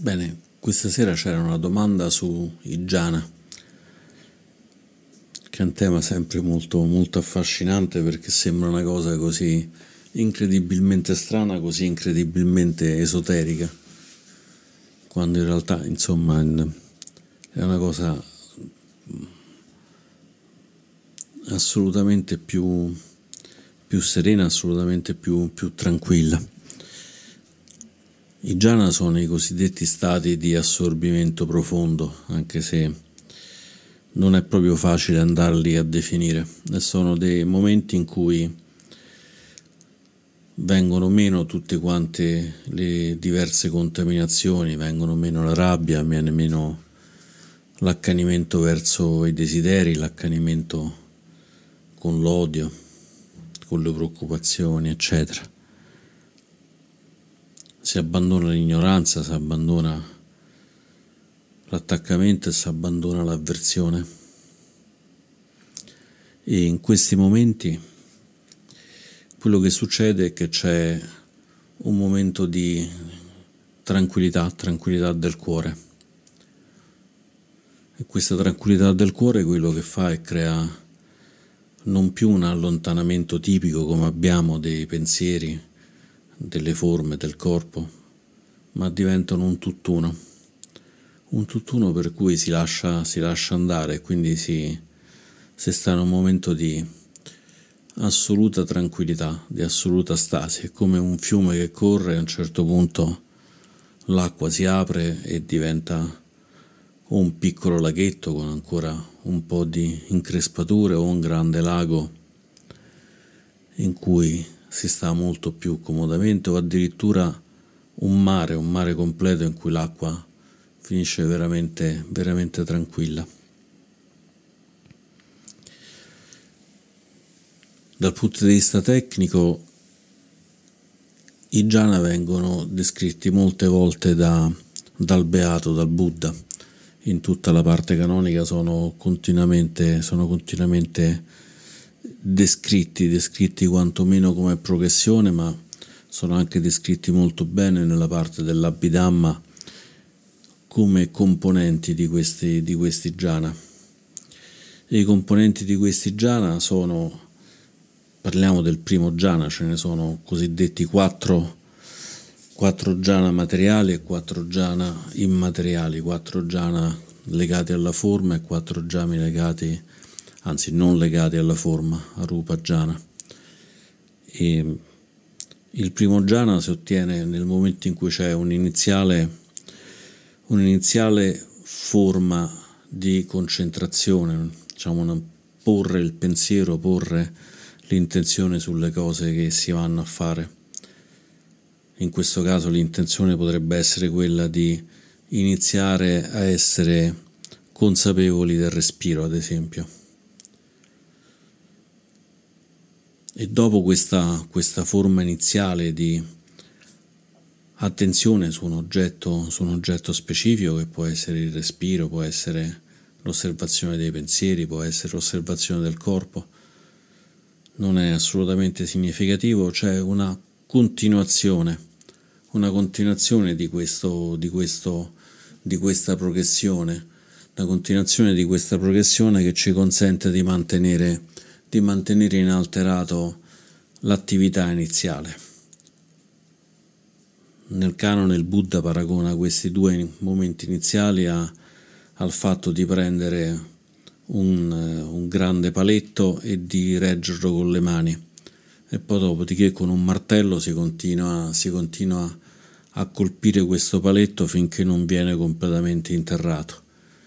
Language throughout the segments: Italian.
Bene, questa sera c'era una domanda su Igiana, che è un tema sempre molto, molto affascinante perché sembra una cosa così incredibilmente strana, così incredibilmente esoterica, quando in realtà, insomma, è una cosa assolutamente più, più serena, assolutamente più, più tranquilla. I jhana sono i cosiddetti stati di assorbimento profondo, anche se non è proprio facile andarli a definire. E sono dei momenti in cui vengono meno tutte quante le diverse contaminazioni, vengono meno la rabbia, viene meno l'accanimento verso i desideri, l'accanimento con l'odio, con le preoccupazioni, eccetera si abbandona l'ignoranza, si abbandona l'attaccamento e si abbandona l'avversione. E in questi momenti quello che succede è che c'è un momento di tranquillità, tranquillità del cuore. E questa tranquillità del cuore quello che fa è crea non più un allontanamento tipico come abbiamo dei pensieri, delle forme del corpo, ma diventano un tutt'uno, un tutt'uno per cui si lascia, si lascia andare e quindi si, si sta in un momento di assoluta tranquillità, di assoluta stasi, è come un fiume che corre a un certo punto l'acqua si apre e diventa o un piccolo laghetto con ancora un po' di increspature o un grande lago in cui si sta molto più comodamente o addirittura un mare, un mare completo in cui l'acqua finisce veramente, veramente tranquilla. Dal punto di vista tecnico, i jhana vengono descritti molte volte da, dal Beato, dal Buddha. In tutta la parte canonica sono continuamente, sono continuamente descritti, descritti quantomeno come progressione, ma sono anche descritti molto bene nella parte dell'Abhidhamma come componenti di questi, di questi jhana. I componenti di questi jhana sono, parliamo del primo jhana, ce ne sono cosiddetti quattro, quattro jhana materiali e quattro jhana immateriali, quattro jhana legati alla forma e quattro jhana legati anzi non legati alla forma, a Rupa Jhana. E il primo jhana si ottiene nel momento in cui c'è un'iniziale, un'iniziale forma di concentrazione, diciamo una, porre il pensiero, porre l'intenzione sulle cose che si vanno a fare. In questo caso l'intenzione potrebbe essere quella di iniziare a essere consapevoli del respiro, ad esempio. E dopo questa, questa forma iniziale di attenzione su un, oggetto, su un oggetto specifico, che può essere il respiro, può essere l'osservazione dei pensieri, può essere l'osservazione del corpo, non è assolutamente significativo, c'è una continuazione, una continuazione di, questo, di, questo, di questa progressione, la continuazione di questa progressione che ci consente di mantenere di mantenere inalterato l'attività iniziale. Nel canone il Buddha paragona questi due momenti iniziali a, al fatto di prendere un, un, grande paletto e di reggerlo con le mani e poi dopodiché con un martello si continua, si continua a colpire questo paletto finché non viene completamente interrato.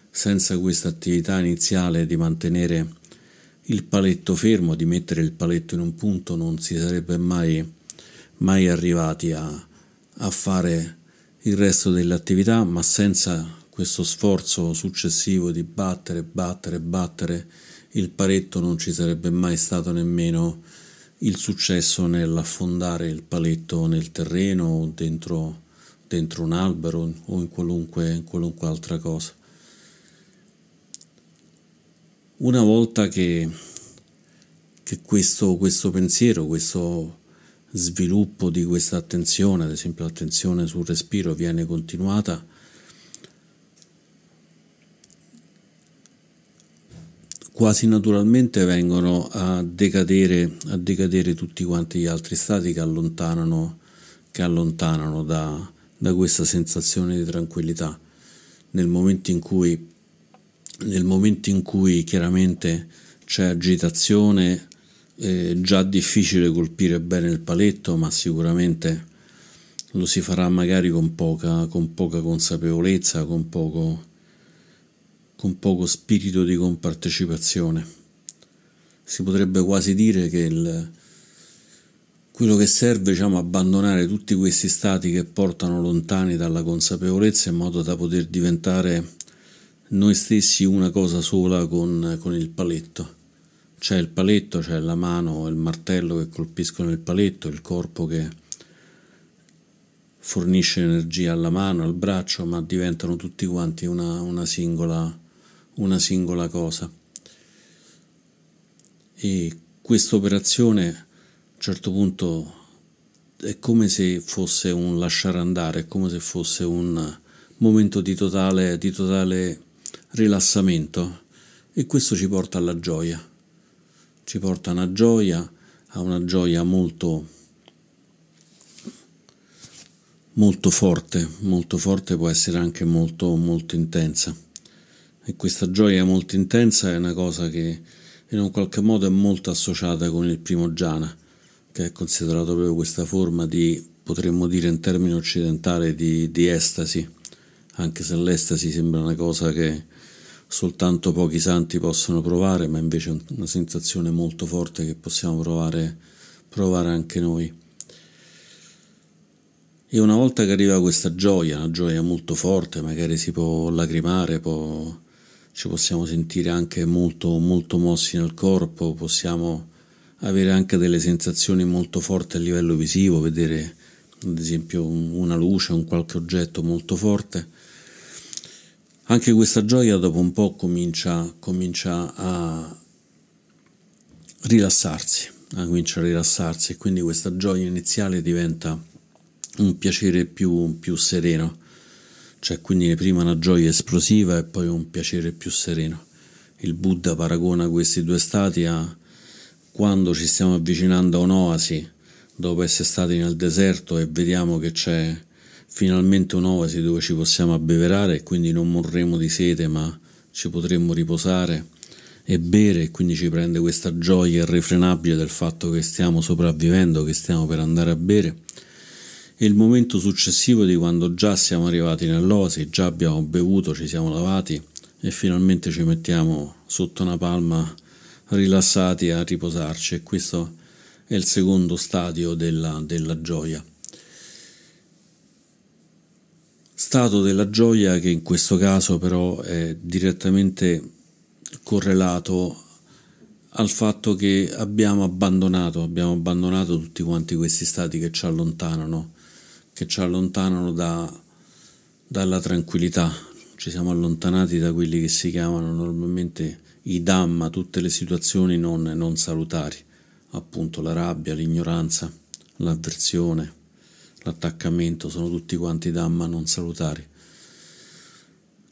Senza questa attività iniziale di mantenere il paletto fermo, di mettere il paletto in un punto, non si sarebbe mai, mai arrivati a, a fare il resto delle attività, ma senza questo sforzo successivo di battere, battere, battere il paletto non ci sarebbe mai stato nemmeno il successo nell'affondare il paletto nel terreno o dentro, dentro un albero o in qualunque, in qualunque altra cosa. Una volta che, che questo, questo pensiero, questo sviluppo di questa attenzione, ad esempio l'attenzione sul respiro, viene continuata, quasi naturalmente vengono a decadere, a decadere, tutti quanti gli altri stati che allontanano, che allontanano da, da, questa sensazione di tranquillità. Nel momento in cui nel momento in cui chiaramente c'è agitazione, è già difficile colpire bene il paletto, ma sicuramente lo si farà magari con poca, con poca consapevolezza, con poco, con poco spirito di compartecipazione. Si potrebbe quasi dire che il, quello che serve diciamo, abbandonare tutti questi stati che portano lontani dalla consapevolezza in modo da poter diventare noi stessi una cosa sola con, con il paletto. C'è il paletto, c'è la mano, il martello che colpiscono il paletto, il corpo che fornisce energia alla mano, al braccio, ma diventano tutti quanti una, una, singola, una singola cosa. E questa operazione a un certo punto è come se fosse un lasciare andare, è come se fosse un momento di totale, di totale rilassamento. E questo ci porta alla gioia, ci porta a una gioia, a una gioia molto molto forte, molto forte può essere anche molto, molto intensa. E questa gioia molto intensa è una cosa che in un qualche modo è molto associata con il primo jhana, che è considerato proprio questa forma di, potremmo dire in termini occidentali, di, di estasi, anche se l'estasi sembra una cosa che soltanto pochi santi possono provare, ma invece è una sensazione molto forte che possiamo provare, provare anche noi. E una volta che arriva questa gioia, una gioia molto forte, magari si può lacrimare, può, ci possiamo sentire anche molto, molto mossi nel corpo, possiamo avere anche delle sensazioni molto forti a livello visivo, vedere ad esempio una luce, un qualche oggetto molto forte. Anche questa gioia dopo un po' comincia, comincia a rilassarsi, a comincia a rilassarsi e quindi questa gioia iniziale diventa un piacere più, più sereno, cioè quindi prima una gioia esplosiva e poi un piacere più sereno. Il Buddha paragona questi due stati a quando ci stiamo avvicinando a un'oasi, dopo essere stati nel deserto e vediamo che c'è finalmente un'oasi dove ci possiamo abbeverare e quindi non morremo di sete ma ci potremmo riposare e bere e quindi ci prende questa gioia irrefrenabile del fatto che stiamo sopravvivendo, che stiamo per andare a bere e il momento successivo di quando già siamo arrivati nell'osi, già abbiamo bevuto, ci siamo lavati e finalmente ci mettiamo sotto una palma rilassati a riposarci e questo è il secondo stadio della, della gioia. Stato della gioia che in questo caso però è direttamente correlato al fatto che abbiamo abbandonato, abbiamo abbandonato tutti quanti questi stati che ci allontanano che ci allontanano da, dalla tranquillità, ci siamo allontanati da quelli che si chiamano normalmente i Dhamma, tutte le situazioni non, non salutari, appunto la rabbia, l'ignoranza, l'avversione, l'attaccamento, sono tutti quanti Dhamma non salutari.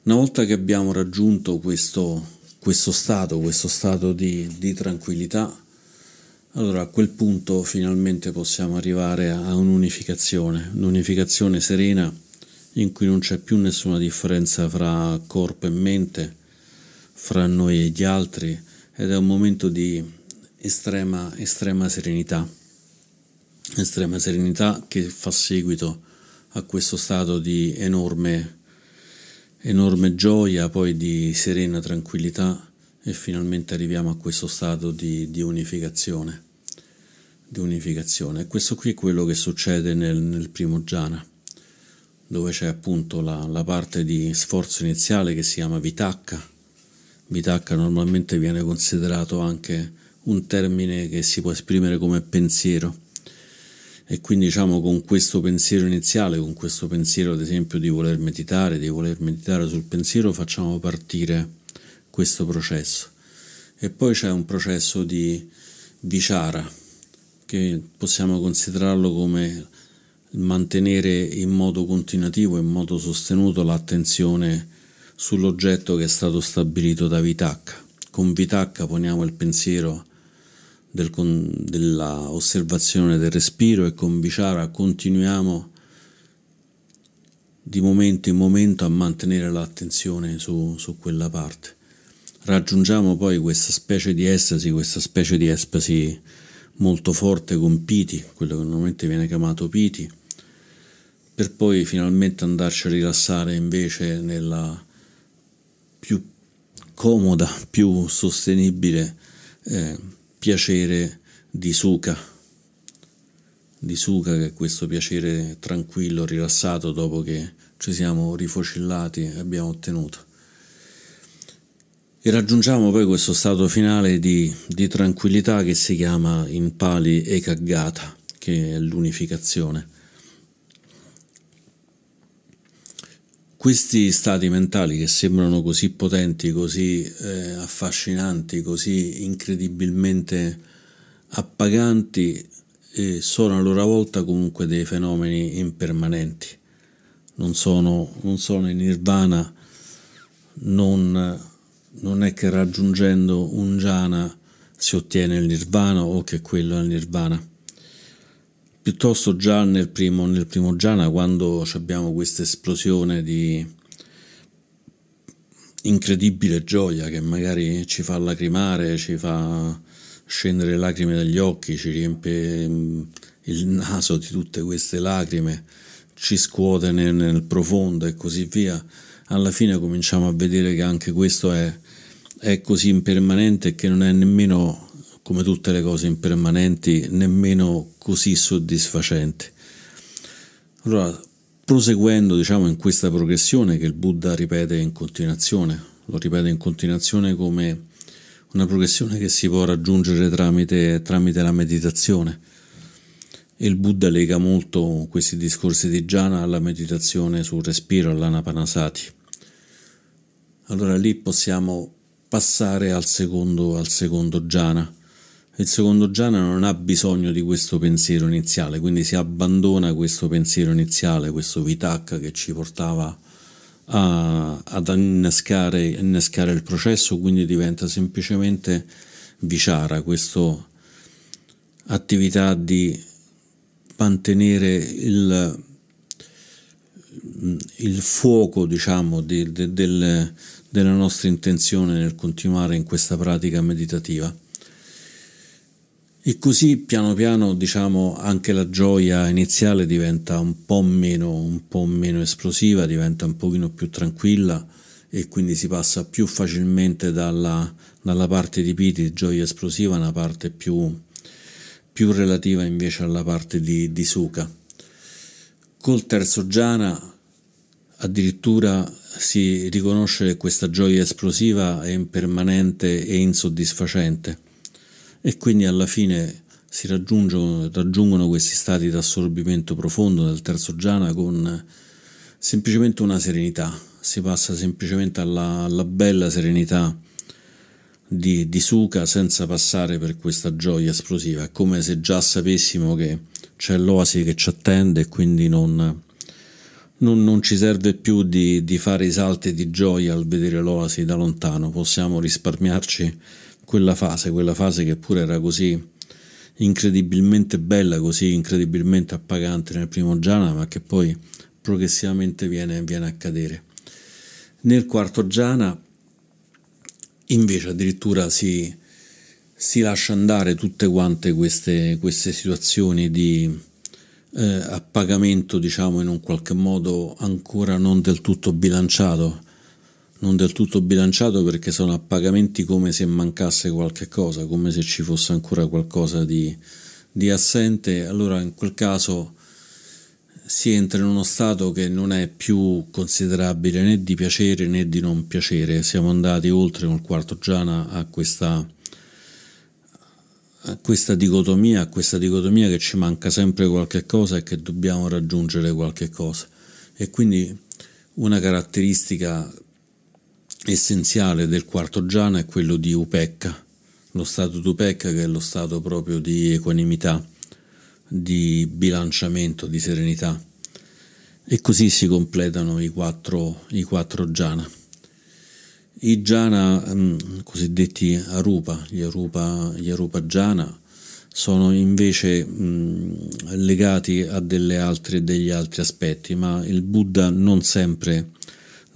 Una volta che abbiamo raggiunto questo, questo stato, questo stato di, di tranquillità, allora a quel punto finalmente possiamo arrivare a un'unificazione, un'unificazione serena in cui non c'è più nessuna differenza fra corpo e mente, fra noi e gli altri ed è un momento di estrema, estrema serenità, estrema serenità che fa seguito a questo stato di enorme, enorme gioia, poi di serena tranquillità e finalmente arriviamo a questo stato di, di unificazione. Di unificazione. E questo qui è quello che succede nel, nel primo jhana, dove c'è appunto la, la, parte di sforzo iniziale che si chiama vitacca. Vitacca normalmente viene considerato anche un termine che si può esprimere come pensiero. E quindi diciamo con questo pensiero iniziale, con questo pensiero ad esempio di voler meditare, di voler meditare sul pensiero, facciamo partire questo processo. E poi c'è un processo di vichara, che possiamo considerarlo come mantenere in modo continuativo, in modo sostenuto l'attenzione sull'oggetto che è stato stabilito da Vitakka. con Vitacca poniamo il pensiero del, della osservazione del respiro e con Vichara continuiamo di momento in momento a mantenere l'attenzione su, su quella parte. Raggiungiamo poi questa specie di estasi, questa specie di estasi molto forte con Piti, quello che normalmente viene chiamato Piti, per poi finalmente andarci a rilassare invece nella più comoda, più sostenibile eh, piacere di Sukha, di Sukha che è questo piacere tranquillo, rilassato dopo che ci siamo rifocillati e abbiamo ottenuto. E raggiungiamo poi questo stato finale di, di tranquillità che si chiama in Pali Ekaggata, che è l'unificazione. Questi stati mentali che sembrano così potenti, così eh, affascinanti, così incredibilmente appaganti, eh, sono a loro volta comunque dei fenomeni impermanenti. Non sono, non sono in nirvana, non, non è che raggiungendo un jhana si ottiene il nirvana o che quello è il nirvana piuttosto già nel primo, nel primo Giana quando abbiamo questa esplosione di incredibile gioia che magari ci fa lacrimare, ci fa scendere le lacrime dagli occhi, ci riempie mm, il naso di tutte queste lacrime, ci scuote nel, nel profondo e così via, alla fine cominciamo a vedere che anche questo è, è così impermanente che non è nemmeno come tutte le cose impermanenti, nemmeno così soddisfacenti. Allora, proseguendo diciamo in questa progressione che il Buddha ripete in continuazione, lo ripete in continuazione come una progressione che si può raggiungere tramite, tramite la meditazione. E il Buddha lega molto questi discorsi di jhana alla meditazione sul respiro, all'anapanasati. Allora lì possiamo passare al secondo, al secondo jhana, il secondo jhana non ha bisogno di questo pensiero iniziale, quindi si abbandona questo pensiero iniziale, questo vitacca che ci portava a, ad innescare, innescare, il processo, quindi diventa semplicemente vichara, questa attività di mantenere il, il fuoco, diciamo, di, de, del, della nostra intenzione nel continuare in questa pratica meditativa. E così piano piano, diciamo, anche la gioia iniziale diventa un po' meno, un po' meno esplosiva, diventa un pochino più tranquilla e quindi si passa più facilmente dalla, dalla parte di piti, gioia esplosiva, a una parte più, più relativa invece alla parte di, di Sukha. Col terzo jhana addirittura si riconosce che questa gioia esplosiva è impermanente e insoddisfacente e quindi alla fine si raggiungono, questi stati di assorbimento profondo nel terzo jhana con semplicemente una serenità, si passa semplicemente alla, alla bella serenità di, di Sukha senza passare per questa gioia esplosiva, è come se già sapessimo che c'è l'oasi che ci attende e quindi non, non, non ci serve più di, di, fare i salti di gioia al vedere l'oasi da lontano, possiamo risparmiarci quella fase, quella fase che pure era così incredibilmente bella, così incredibilmente appagante nel primo jhana, ma che poi progressivamente viene, viene a cadere. Nel quarto jhana invece addirittura si, si lascia andare tutte quante queste, queste situazioni di eh, appagamento, diciamo in un qualche modo ancora non del tutto bilanciato, non del tutto bilanciato perché sono a pagamenti come se mancasse qualche cosa, come se ci fosse ancora qualcosa di, di assente, allora in quel caso si entra in uno stato che non è più considerabile né di piacere né di non piacere. Siamo andati oltre col quarto jhana a questa, a questa dicotomia, a questa dicotomia che ci manca sempre qualche cosa e che dobbiamo raggiungere qualche cosa. E quindi una caratteristica essenziale del quarto jhana è quello di Upekka, lo stato di Upekka che è lo stato proprio di equanimità, di bilanciamento, di serenità. E così si completano i quattro, i quattro jhana. I jhana mm, cosiddetti arupa, gli arupa, gli arupa jhana, sono invece mh, legati a altre, degli altri aspetti, ma il Buddha non sempre,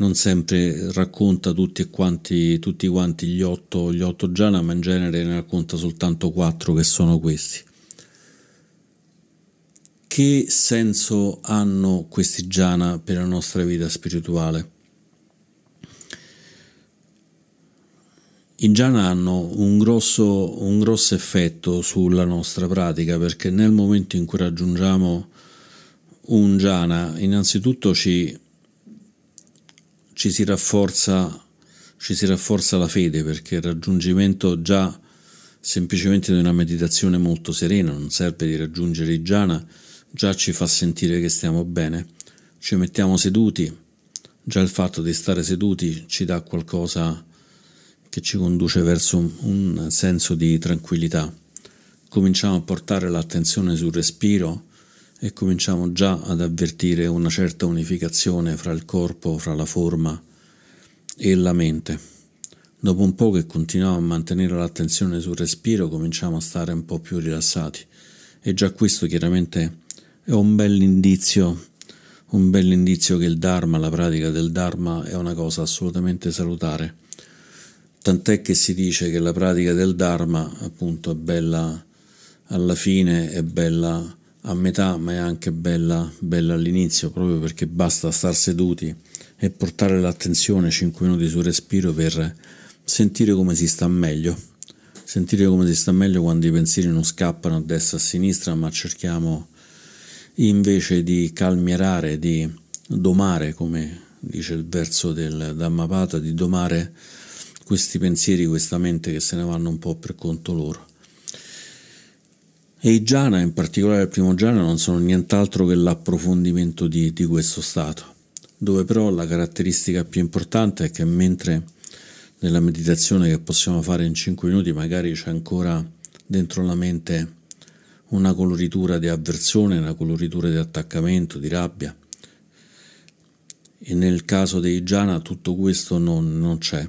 non sempre racconta tutti quanti, tutti quanti gli, otto, gli otto jhana, ma in genere ne racconta soltanto quattro che sono questi. Che senso hanno questi jhana per la nostra vita spirituale? I jhana hanno un grosso, un grosso effetto sulla nostra pratica perché nel momento in cui raggiungiamo un jhana, innanzitutto ci, ci, si rafforza, ci si rafforza la fede perché il raggiungimento già semplicemente di una meditazione molto serena, non serve di raggiungere i jhana, già ci fa sentire che stiamo bene. Ci mettiamo seduti, già il fatto di stare seduti ci dà qualcosa che ci conduce verso un senso di tranquillità. Cominciamo a portare l'attenzione sul respiro e cominciamo già ad avvertire una certa unificazione fra il corpo, fra la forma e la mente. Dopo un po' che continuiamo a mantenere l'attenzione sul respiro, cominciamo a stare un po' più rilassati e già questo chiaramente è un bel indizio, un bel indizio che il Dharma, la pratica del Dharma è una cosa assolutamente salutare tant'è che si dice che la pratica del Dharma appunto è bella alla fine, è bella a metà, ma è anche bella, bella all'inizio, proprio perché basta star seduti e portare l'attenzione 5 minuti sul respiro per sentire come si sta meglio, sentire come si sta meglio quando i pensieri non scappano a destra e a sinistra, ma cerchiamo invece di calmierare, di domare, come dice il verso del Dhammapata, di domare questi pensieri, questa mente che se ne vanno un po' per conto loro. E i jhana, in particolare il primo jhana, non sono nient'altro che l'approfondimento di, di questo stato, dove però la caratteristica più importante è che mentre nella meditazione che possiamo fare in 5 minuti magari c'è ancora dentro la mente una coloritura di avversione, una coloritura di attaccamento, di rabbia. E nel caso dei jhana tutto questo non, non c'è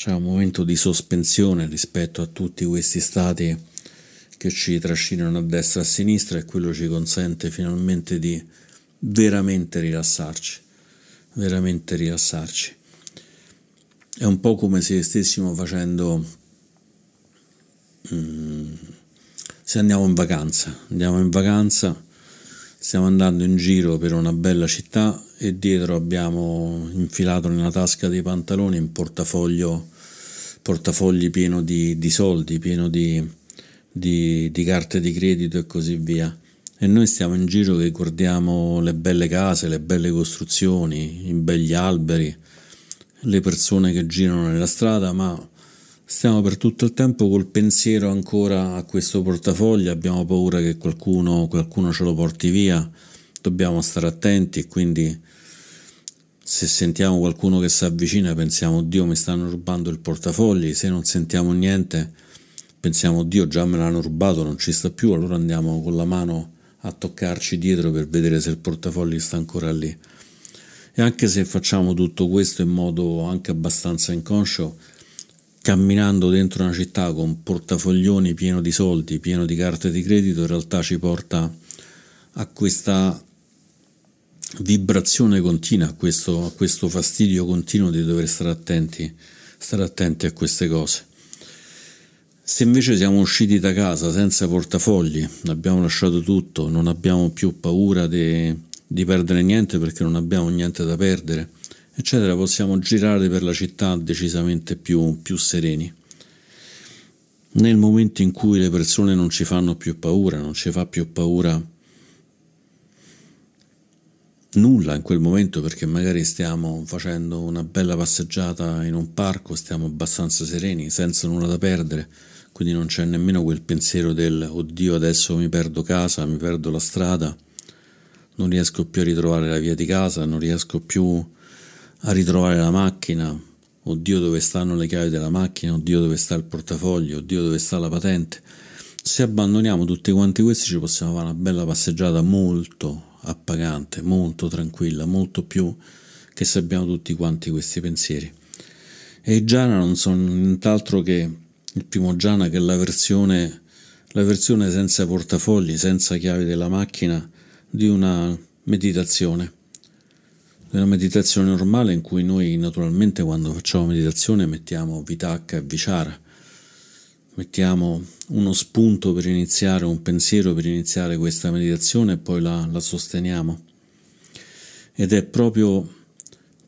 c'è un momento di sospensione rispetto a tutti questi stati che ci trascinano a destra e a sinistra e quello ci consente finalmente di veramente rilassarci, veramente rilassarci. È un po' come se stessimo facendo, mm, se andiamo in vacanza, andiamo in vacanza, stiamo andando in giro per una bella città e dietro abbiamo infilato nella tasca dei pantaloni un portafoglio portafogli pieno di, di soldi, pieno di, di, di, carte di credito e così via. E noi stiamo in giro che guardiamo le belle case, le belle costruzioni, i begli alberi, le persone che girano nella strada, ma stiamo per tutto il tempo col pensiero ancora a questo portafoglio, abbiamo paura che qualcuno, qualcuno ce lo porti via, dobbiamo stare attenti e quindi se sentiamo qualcuno che si avvicina pensiamo Dio mi stanno rubando il portafogli, se non sentiamo niente pensiamo Dio già me l'hanno rubato, non ci sta più, allora andiamo con la mano a toccarci dietro per vedere se il portafogli sta ancora lì. E anche se facciamo tutto questo in modo anche abbastanza inconscio, camminando dentro una città con portafoglioni pieno di soldi, pieno di carte di credito, in realtà ci porta a questa vibrazione continua, a questo, a questo fastidio continuo di dover stare attenti, stare attenti a queste cose. Se invece siamo usciti da casa senza portafogli, abbiamo lasciato tutto, non abbiamo più paura di, di perdere niente perché non abbiamo niente da perdere, eccetera, possiamo girare per la città decisamente più, più sereni. Nel momento in cui le persone non ci fanno più paura, non ci fa più paura nulla in quel momento perché magari stiamo facendo una bella passeggiata in un parco, stiamo abbastanza sereni, senza nulla da perdere, quindi non c'è nemmeno quel pensiero del oddio adesso mi perdo casa, mi perdo la strada, non riesco più a ritrovare la via di casa, non riesco più a ritrovare la macchina, oddio dove stanno le chiavi della macchina, oddio dove sta il portafoglio, oddio dove sta la patente. Se abbandoniamo tutti quanti questi ci possiamo fare una bella passeggiata molto appagante, molto tranquilla, molto più che se abbiamo tutti quanti questi pensieri. E i non sono nient'altro che il primo jhana che è la versione, la versione senza portafogli, senza chiavi della macchina di una meditazione. Di una meditazione normale in cui noi naturalmente quando facciamo meditazione mettiamo vitacca e vichara, mettiamo uno spunto per iniziare, un pensiero per iniziare questa meditazione e poi la, la sosteniamo. Ed è proprio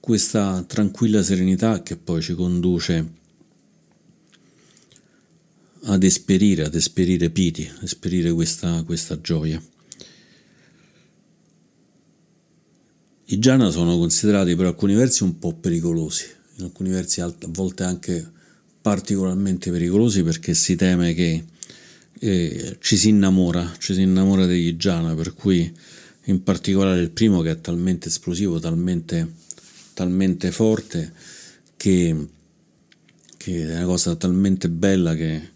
questa tranquilla serenità che poi ci conduce ad esperire, ad esperire piti, ad esperire questa, questa gioia. I jhana sono considerati per alcuni versi un po' pericolosi, in alcuni versi a volte anche particolarmente pericolosi perché si teme che eh, ci si innamora, ci si innamora degli jhana, per cui in particolare il primo che è talmente esplosivo, talmente, talmente forte che, che, è una cosa talmente bella che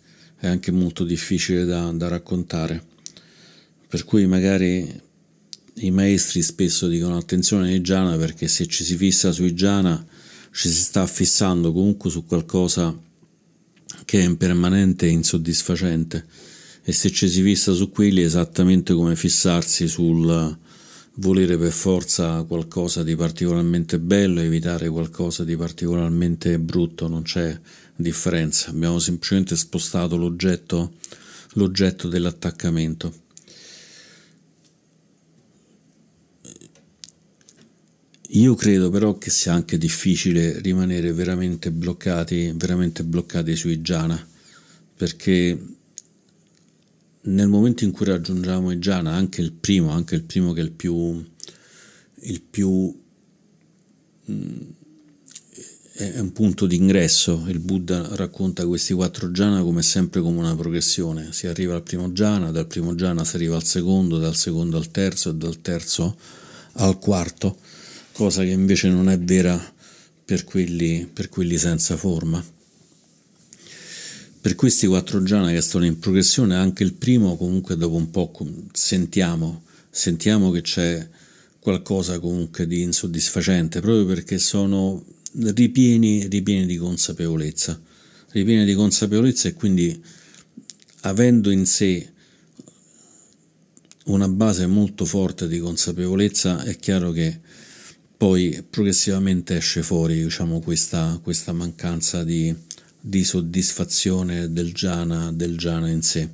è anche molto difficile da, da raccontare. Per cui magari i maestri spesso dicono attenzione ai jhana perché se ci si fissa sui jhana ci si sta fissando comunque su qualcosa che è impermanente e insoddisfacente e se ci si fissa su quelli è esattamente come fissarsi sul volere per forza qualcosa di particolarmente bello evitare qualcosa di particolarmente brutto, non c'è differenza, abbiamo semplicemente spostato l'oggetto, l'oggetto dell'attaccamento. Io credo però che sia anche difficile rimanere veramente bloccati, veramente bloccati sui jhana, perché nel momento in cui raggiungiamo i jhana, anche il primo, anche il primo che è il più, il più mm, è un punto d'ingresso. Il Buddha racconta questi quattro jhana come sempre come una progressione. Si arriva al primo jhana, dal primo jhana si arriva al secondo, dal secondo al terzo e dal terzo al quarto cosa che invece non è vera per quelli, per quelli senza forma. Per questi quattro jhana che sono in progressione, anche il primo comunque dopo un po' sentiamo, sentiamo che c'è qualcosa comunque di insoddisfacente, proprio perché sono ripieni, ripieni di consapevolezza, ripieni di consapevolezza e quindi avendo in sé una base molto forte di consapevolezza è chiaro che poi progressivamente esce fuori diciamo, questa, questa mancanza di, di, soddisfazione del jhana, del jhana in sé.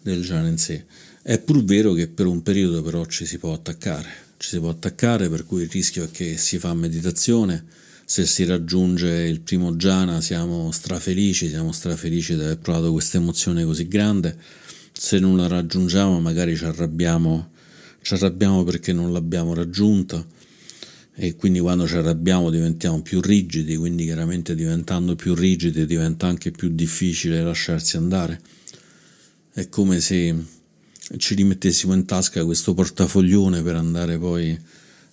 Del jhana in sé. È pur vero che per un periodo però ci si può attaccare, ci si può attaccare per cui il rischio è che si fa meditazione, se si raggiunge il primo jhana siamo strafelici, siamo strafelici di aver provato questa emozione così grande, se non la raggiungiamo magari ci arrabbiamo, ci arrabbiamo perché non l'abbiamo raggiunta e quindi quando ci arrabbiamo diventiamo più rigidi, quindi chiaramente diventando più rigidi diventa anche più difficile lasciarsi andare. È come se ci rimettessimo in tasca questo portafoglione per andare poi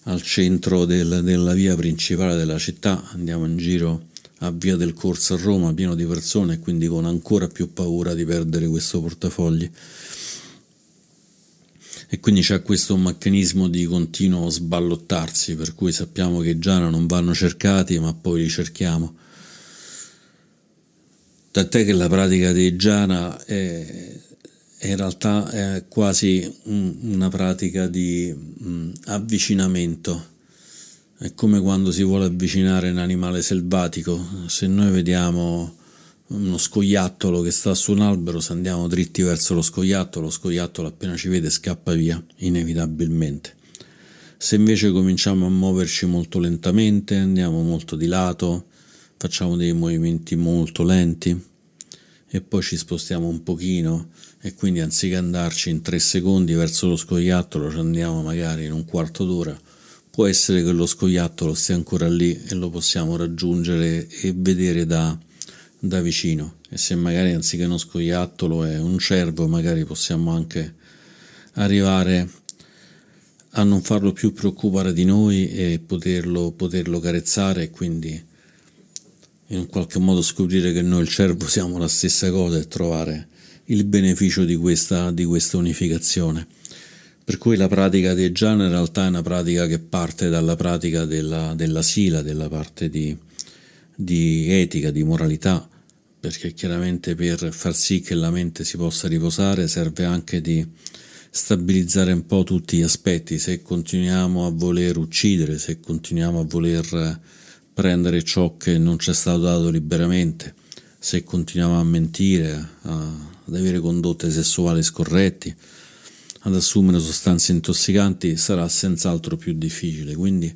al centro del, della via principale della città, andiamo in giro a via del corso a Roma pieno di persone e quindi con ancora più paura di perdere questo portafogli. E quindi c'è questo meccanismo di continuo sballottarsi per cui sappiamo che già non vanno cercati ma poi li cerchiamo. Tant'è che la pratica dei jhana è, in realtà è quasi un, una pratica di mh, avvicinamento è come quando si vuole avvicinare un animale selvatico se noi vediamo uno scoiattolo che sta su un albero, se andiamo dritti verso lo scoiattolo, lo scoiattolo appena ci vede scappa via, inevitabilmente. Se invece cominciamo a muoverci molto lentamente, andiamo molto di lato, facciamo dei movimenti molto lenti e poi ci spostiamo un pochino e quindi anziché andarci in tre secondi verso lo scoiattolo ci andiamo magari in un quarto d'ora, può essere che lo scoiattolo stia ancora lì e lo possiamo raggiungere e vedere da da vicino. E se magari anziché uno scoiattolo è un cervo magari possiamo anche arrivare a non farlo più preoccupare di noi e poterlo, poterlo carezzare e quindi in qualche modo scoprire che noi il cervo siamo la stessa cosa e trovare il beneficio di questa, di questa unificazione. Per cui la pratica del jhana in realtà è una pratica che parte dalla pratica della, della sila, della parte di, di etica, di moralità, perché chiaramente per far sì che la mente si possa riposare serve anche di stabilizzare un po' tutti gli aspetti, se continuiamo a voler uccidere, se continuiamo a voler prendere ciò che non ci è stato dato liberamente, se continuiamo a mentire, a, ad avere condotte sessuali scorretti, ad assumere sostanze intossicanti sarà senz'altro più difficile. Quindi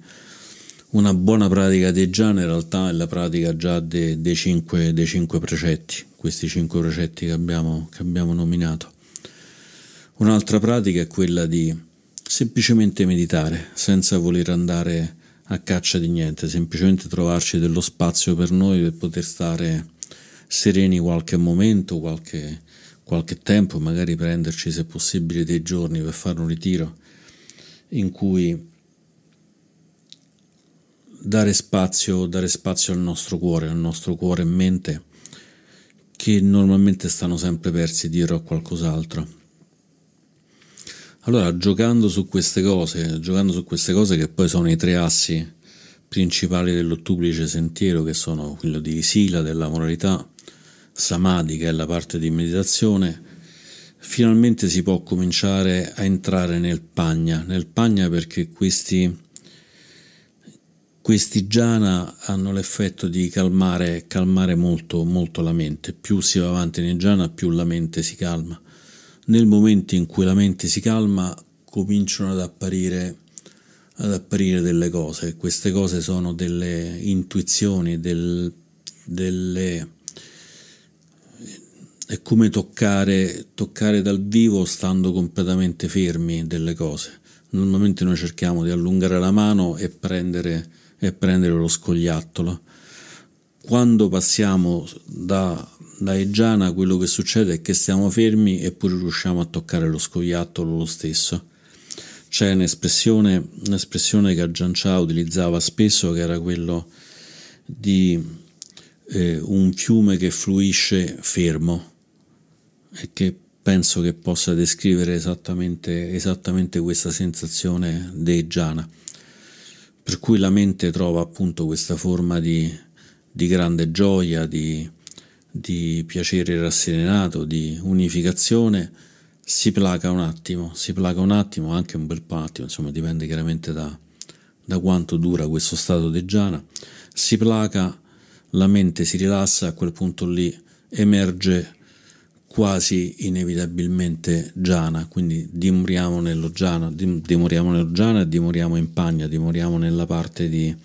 una buona pratica di Giana in realtà è la pratica già dei, dei, cinque, dei cinque, precetti, questi cinque precetti che abbiamo, che abbiamo nominato. Un'altra pratica è quella di semplicemente meditare, senza voler andare a caccia di niente, semplicemente trovarci dello spazio per noi per poter stare sereni qualche momento, qualche, qualche tempo, magari prenderci se possibile dei giorni per fare un ritiro in cui dare spazio, dare spazio al nostro cuore, al nostro cuore e mente che normalmente stanno sempre persi dietro a qualcos'altro. Allora, giocando su queste cose, giocando su queste cose che poi sono i tre assi principali dell'ottuplice sentiero, che sono quello di Sila, della moralità, Samadhi, che è la parte di meditazione, finalmente si può cominciare a entrare nel pagna, nel pagna perché questi, questi jhana hanno l'effetto di calmare, calmare molto, molto la mente. Più si va avanti nel jhana, più la mente si calma. Nel momento in cui la mente si calma, cominciano ad apparire, ad apparire delle cose. Queste cose sono delle intuizioni, del, delle è come toccare, toccare dal vivo stando completamente fermi delle cose. Normalmente noi cerchiamo di allungare la mano e prendere, e prendere lo scogliattolo. Quando passiamo da, da Egiana, quello che succede è che stiamo fermi eppure riusciamo a toccare lo scogliattolo lo stesso. C'è un'espressione, un'espressione che Ajahn Chah utilizzava spesso, che era quello di eh, un fiume che fluisce fermo e che penso che possa descrivere esattamente, esattamente questa sensazione dei Jhana, per cui la mente trova appunto questa forma di, di grande gioia, di, di piacere rasserenato, di unificazione, si placa un attimo, si placa un attimo, anche un bel po' attimo, insomma dipende chiaramente da, da quanto dura questo stato di jhana, si placa, la mente si rilassa, a quel punto lì emerge quasi inevitabilmente Giana, quindi dimoriamo nello Giana, dimoriamo nello Giana e dimoriamo in Pagna, dimoriamo nella parte di,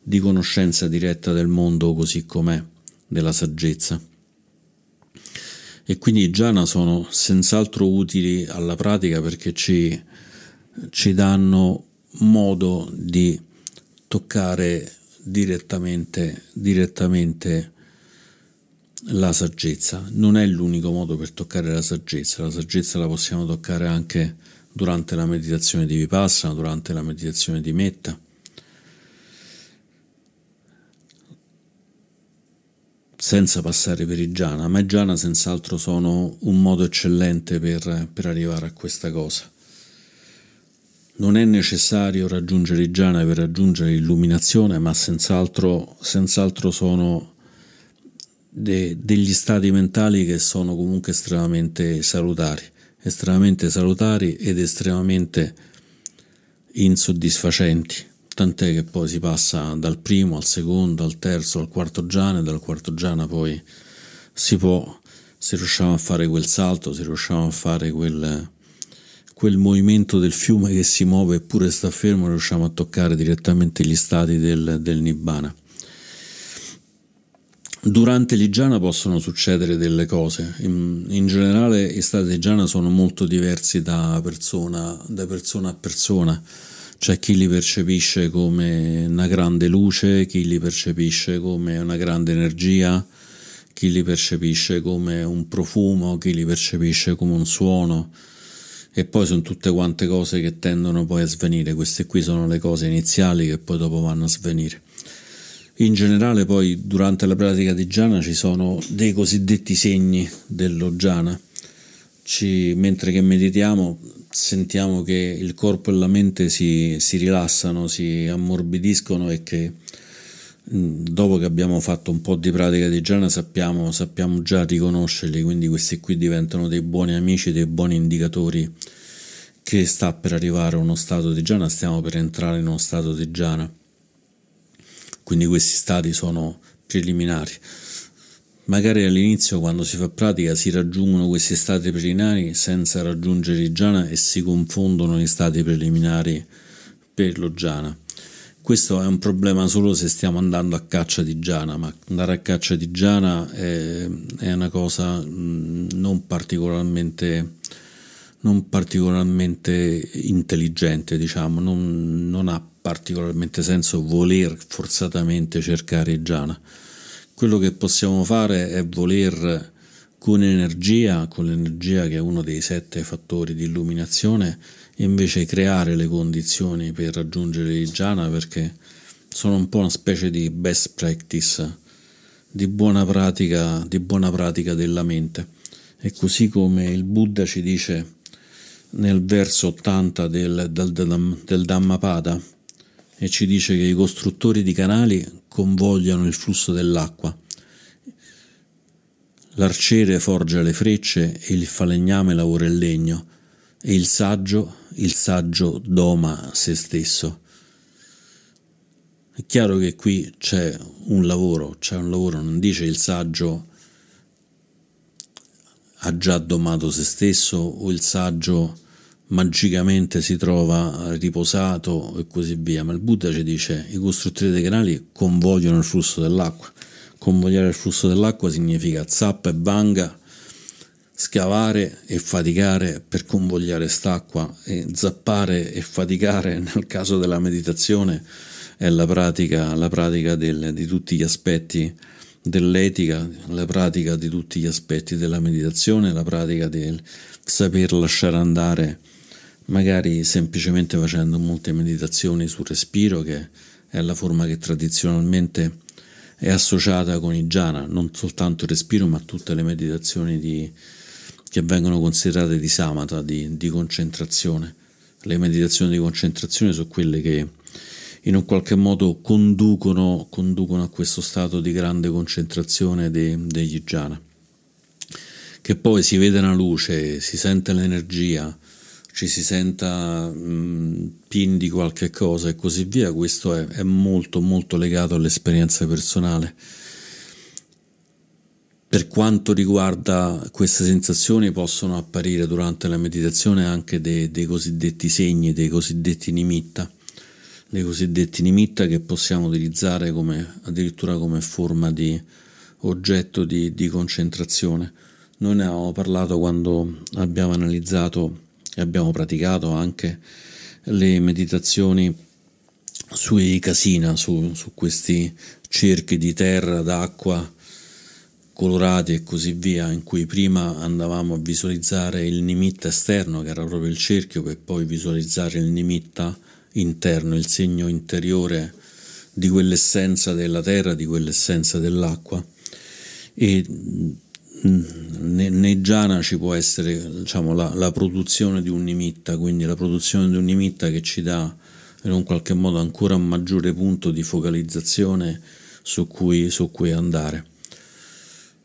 di conoscenza diretta del mondo così com'è, della saggezza. E quindi i Giana sono senz'altro utili alla pratica perché ci, ci danno modo di toccare direttamente, direttamente la saggezza. Non è l'unico modo per toccare la saggezza, la saggezza la possiamo toccare anche durante la meditazione di Vipassana, durante la meditazione di Metta. senza passare per i jhana, ma i jhana senz'altro sono un modo eccellente per, per arrivare a questa cosa. Non è necessario raggiungere i jhana per raggiungere l'illuminazione, ma senz'altro, senz'altro sono de, degli stati mentali che sono comunque estremamente salutari, estremamente salutari ed estremamente insoddisfacenti. Tant'è che poi si passa dal primo al secondo, al terzo, al quarto giana e dal quarto giana poi si può, se riusciamo a fare quel salto, se riusciamo a fare quel, quel movimento del fiume che si muove eppure sta fermo, riusciamo a toccare direttamente gli stati del, del Nibbana. Durante l'Igiana possono succedere delle cose, in, in generale i stati d'Igiana sono molto diversi da persona, da persona a persona, c'è chi li percepisce come una grande luce, chi li percepisce come una grande energia, chi li percepisce come un profumo, chi li percepisce come un suono. E poi sono tutte quante cose che tendono poi a svenire, queste qui sono le cose iniziali che poi dopo vanno a svenire. In generale poi durante la pratica di jhana ci sono dei cosiddetti segni dello jhana. Ci, mentre che meditiamo sentiamo che il corpo e la mente si, si rilassano, si ammorbidiscono e che mm, dopo che abbiamo fatto un po' di pratica di jhana sappiamo, sappiamo già riconoscerli, quindi questi qui diventano dei buoni amici, dei buoni indicatori che sta per arrivare a uno stato di jhana, stiamo per entrare in uno stato di jhana. Quindi questi stati sono preliminari. Magari all'inizio quando si fa pratica si raggiungono questi stati preliminari senza raggiungere il jhana e si confondono gli stati preliminari per lo jhana. Questo è un problema solo se stiamo andando a caccia di jhana, ma andare a caccia di jhana è, è una cosa non particolarmente, non particolarmente intelligente, diciamo, non, non ha particolarmente senso voler forzatamente cercare jhana quello che possiamo fare è voler con energia, con l'energia che è uno dei sette fattori di illuminazione, invece creare le condizioni per raggiungere il jhana perché sono un po' una specie di best practice, di buona pratica, di buona pratica della mente. E così come il Buddha ci dice nel verso 80 del, del, del, del Dhammapada, e ci dice che i costruttori di canali convogliano il flusso dell'acqua. L'arciere forgia le frecce e il falegname lavora il legno e il saggio, il saggio doma se stesso. È chiaro che qui c'è un lavoro, c'è un lavoro, non dice il saggio ha già domato se stesso o il saggio magicamente si trova riposato e così via, ma il Buddha ci dice i costruttori dei canali convogliano il flusso dell'acqua. Convogliare il flusso dell'acqua significa zappa e vanga, scavare e faticare per convogliare st'acqua e zappare e faticare nel caso della meditazione è la pratica, la pratica del, di tutti gli aspetti dell'etica, la pratica di tutti gli aspetti della meditazione, la pratica del saper lasciare andare magari semplicemente facendo molte meditazioni sul respiro, che è la forma che tradizionalmente è associata con i jhana, non soltanto il respiro, ma tutte le meditazioni di, che vengono considerate di samatha, di, di concentrazione. Le meditazioni di concentrazione sono quelle che in un qualche modo conducono, conducono a questo stato di grande concentrazione de, degli jhana. Che poi si vede una luce, si sente l'energia, ci si senta mh, pieni di qualche cosa e così via, questo è, è molto molto legato all'esperienza personale. Per quanto riguarda queste sensazioni possono apparire durante la meditazione anche dei, dei cosiddetti segni, dei cosiddetti nimitta, dei cosiddetti nimitta che possiamo utilizzare come, addirittura come forma di oggetto di, di concentrazione. Noi ne avevamo parlato quando abbiamo analizzato e abbiamo praticato anche le meditazioni sui casina, su, su questi cerchi di terra, d'acqua colorati e così via, in cui prima andavamo a visualizzare il nimitta esterno, che era proprio il cerchio, per poi visualizzare il nimitta interno, il segno interiore di quell'essenza della terra, di quell'essenza dell'acqua. E nei jhana ci può essere diciamo, la, la, produzione di un nimitta, quindi la produzione di un nimitta che ci dà in un qualche modo ancora un maggiore punto di focalizzazione su cui, su cui andare.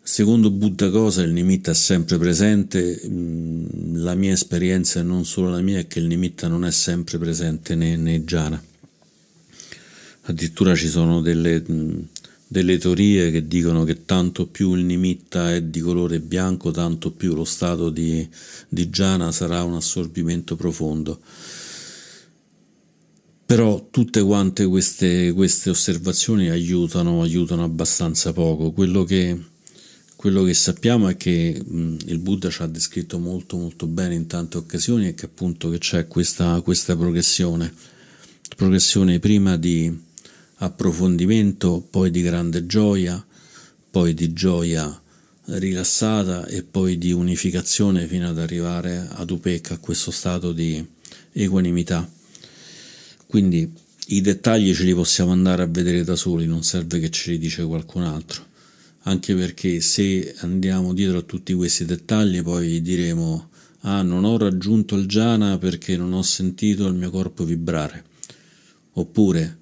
Secondo Buddha Cosa il nimitta è sempre presente, la mia esperienza e non solo la mia è che il nimitta non è sempre presente nei, nei jhana. Addirittura ci sono delle delle teorie che dicono che tanto più il nimitta è di colore bianco, tanto più lo stato di, di jhana sarà un assorbimento profondo. Però tutte quante queste, queste osservazioni aiutano, aiutano, abbastanza poco. Quello che, quello che sappiamo è che mh, il Buddha ci ha descritto molto molto bene in tante occasioni e che appunto che c'è questa, questa progressione. Progressione prima di approfondimento, poi di grande gioia, poi di gioia rilassata e poi di unificazione fino ad arrivare ad Upecca, a questo stato di equanimità. Quindi i dettagli ce li possiamo andare a vedere da soli, non serve che ce li dice qualcun altro, anche perché se andiamo dietro a tutti questi dettagli poi diremo ah non ho raggiunto il jhana perché non ho sentito il mio corpo vibrare, oppure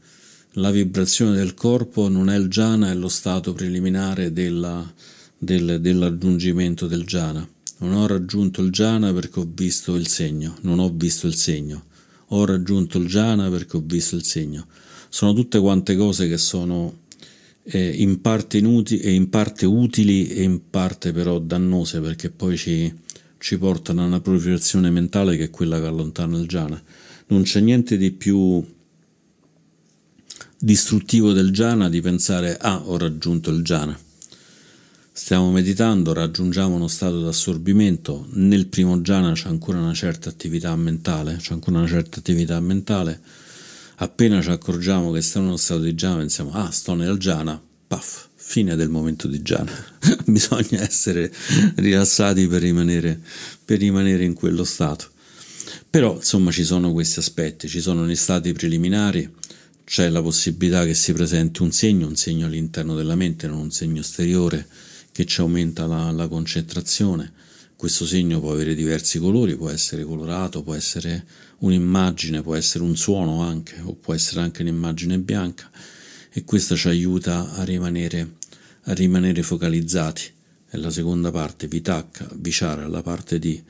la vibrazione del corpo non è il jhana, è lo stato preliminare della, del, dell'aggiungimento del jhana. Non ho raggiunto il jhana perché ho visto il segno, non ho visto il segno. Ho raggiunto il jhana perché ho visto il segno. Sono tutte quante cose che sono eh, in, parte inutili, in parte utili e in parte però dannose perché poi ci, ci portano a una proliferazione mentale che è quella che allontana il jhana. Non c'è niente di più distruttivo del jhana di pensare ah ho raggiunto il jhana stiamo meditando raggiungiamo uno stato di assorbimento. Nel primo jhana c'è ancora una certa attività mentale c'è ancora una certa attività mentale. Appena ci accorgiamo che stiamo in uno stato di jhana pensiamo ah sto nel jhana paf fine del momento di jhana. Bisogna essere rilassati per rimanere, per rimanere in quello stato. Però insomma ci sono questi aspetti ci sono gli stati preliminari c'è la possibilità che si presenti un segno, un segno all'interno della mente, non un segno esteriore che ci aumenta la, la concentrazione. Questo segno può avere diversi colori, può essere colorato, può essere un'immagine, può essere un suono anche, o può essere anche un'immagine bianca e questo ci aiuta a rimanere, a rimanere focalizzati. È la seconda parte, vitacca, viciare, la parte di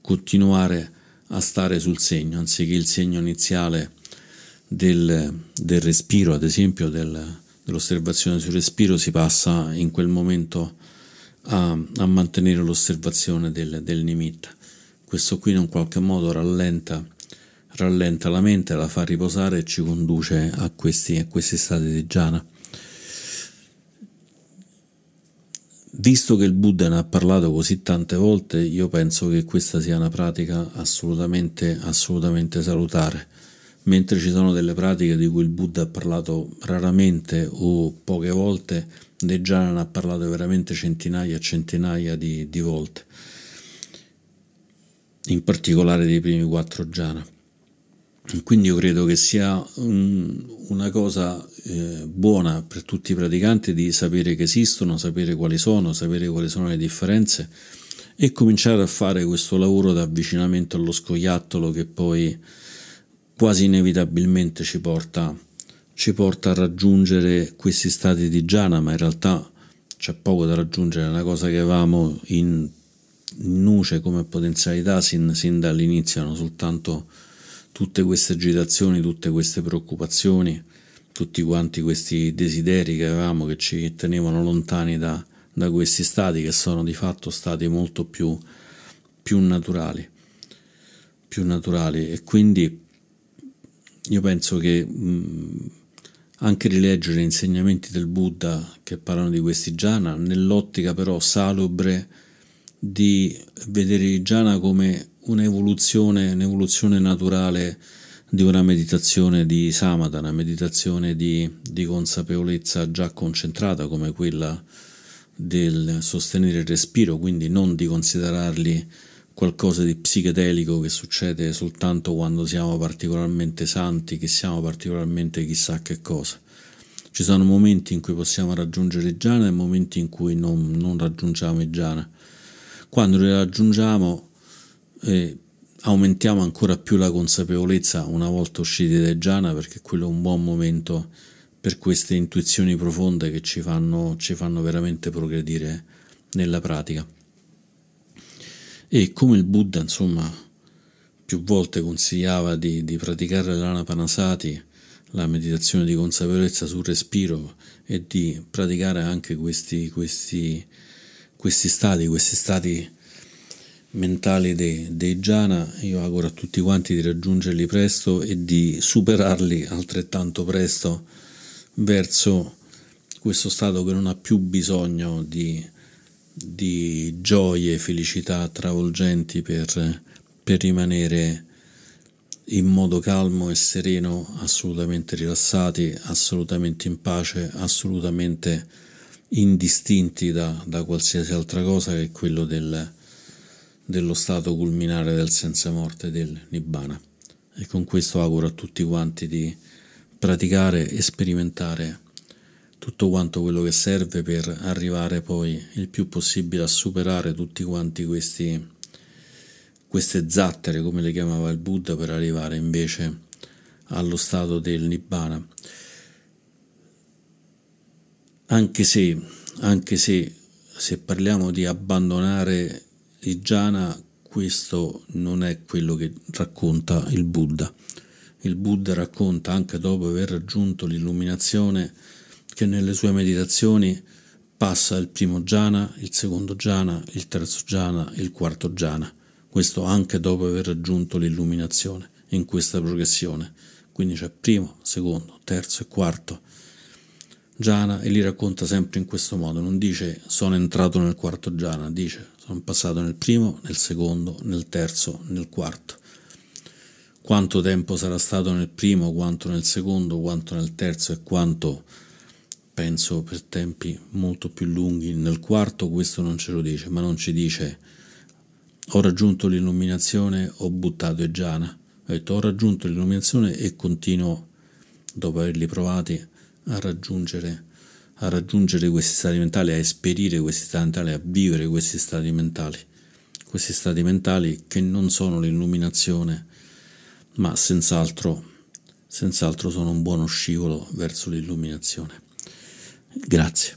continuare a stare sul segno, anziché il segno iniziale del, del respiro, ad esempio del, dell'osservazione sul respiro, si passa in quel momento a, a mantenere l'osservazione del, del nimitta. Questo qui in un qualche modo rallenta, rallenta la mente, la fa riposare e ci conduce a questi, a questi stati di jhana. Visto che il Buddha ne ha parlato così tante volte, io penso che questa sia una pratica assolutamente, assolutamente salutare mentre ci sono delle pratiche di cui il Buddha ha parlato raramente o poche volte, De Jhana ha parlato veramente centinaia e centinaia di, di, volte, in particolare dei primi quattro jhana. Quindi io credo che sia un, una cosa eh, buona per tutti i praticanti di sapere che esistono, sapere quali sono, sapere quali sono le differenze e cominciare a fare questo lavoro di avvicinamento allo scoiattolo che poi quasi inevitabilmente ci porta, ci porta a raggiungere questi stati di jhana, ma in realtà c'è poco da raggiungere, è una cosa che avevamo in, in nuce come potenzialità sin, sin dall'inizio, erano soltanto tutte queste agitazioni, tutte queste preoccupazioni, tutti quanti questi desideri che avevamo che ci tenevano lontani da, da questi stati che sono di fatto stati molto più, più naturali, più naturali. E quindi io penso che mh, anche rileggere gli insegnamenti del Buddha che parlano di questi jhana, nell'ottica però salubre di vedere i jhana come un'evoluzione, un'evoluzione naturale di una meditazione di samatha, una meditazione di, di consapevolezza già concentrata come quella del sostenere il respiro, quindi non di considerarli qualcosa di psichedelico che succede soltanto quando siamo particolarmente santi, che siamo particolarmente chissà che cosa. Ci sono momenti in cui possiamo raggiungere i jhana e momenti in cui non, non raggiungiamo i jhana. Quando li raggiungiamo eh, aumentiamo ancora più la consapevolezza una volta usciti dai jhana perché quello è un buon momento per queste intuizioni profonde che ci fanno, ci fanno veramente progredire nella pratica. E come il Buddha, insomma, più volte consigliava di, di praticare l'anapanasati, la meditazione di consapevolezza sul respiro e di praticare anche questi, questi, questi stati, questi stati mentali dei, dei jhana, io auguro a tutti quanti di raggiungerli presto e di superarli altrettanto presto verso questo stato che non ha più bisogno di di gioie e felicità travolgenti per, per rimanere in modo calmo e sereno, assolutamente rilassati, assolutamente in pace, assolutamente indistinti da, da qualsiasi altra cosa che quello del, dello stato culminare del senza morte, del Nibbana. E con questo auguro a tutti quanti di praticare e sperimentare tutto quanto quello che serve per arrivare poi il più possibile a superare tutti quanti questi queste zattere come le chiamava il Buddha per arrivare invece allo stato del Nibbana Anche se, anche se, se parliamo di abbandonare il jhana, questo non è quello che racconta il Buddha. Il Buddha racconta anche dopo aver raggiunto l'illuminazione che nelle sue meditazioni passa il primo jhana, il secondo jhana, il terzo jhana, il quarto jhana. Questo anche dopo aver raggiunto l'illuminazione in questa progressione. Quindi c'è primo, secondo, terzo e quarto jhana e li racconta sempre in questo modo. Non dice sono entrato nel quarto jhana, dice sono passato nel primo, nel secondo, nel terzo, nel quarto. Quanto tempo sarà stato nel primo, quanto nel secondo, quanto nel terzo e quanto penso per tempi molto più lunghi nel quarto, questo non ce lo dice, ma non ci dice ho raggiunto l'illuminazione, ho buttato i jhana. Ho detto ho raggiunto l'illuminazione e continuo, dopo averli provati, a raggiungere a raggiungere questi stati mentali, a esperire questi stati mentali, a vivere questi stati mentali, questi stati mentali che non sono l'illuminazione, ma senz'altro, senz'altro sono un buono scivolo verso l'illuminazione. Grazie.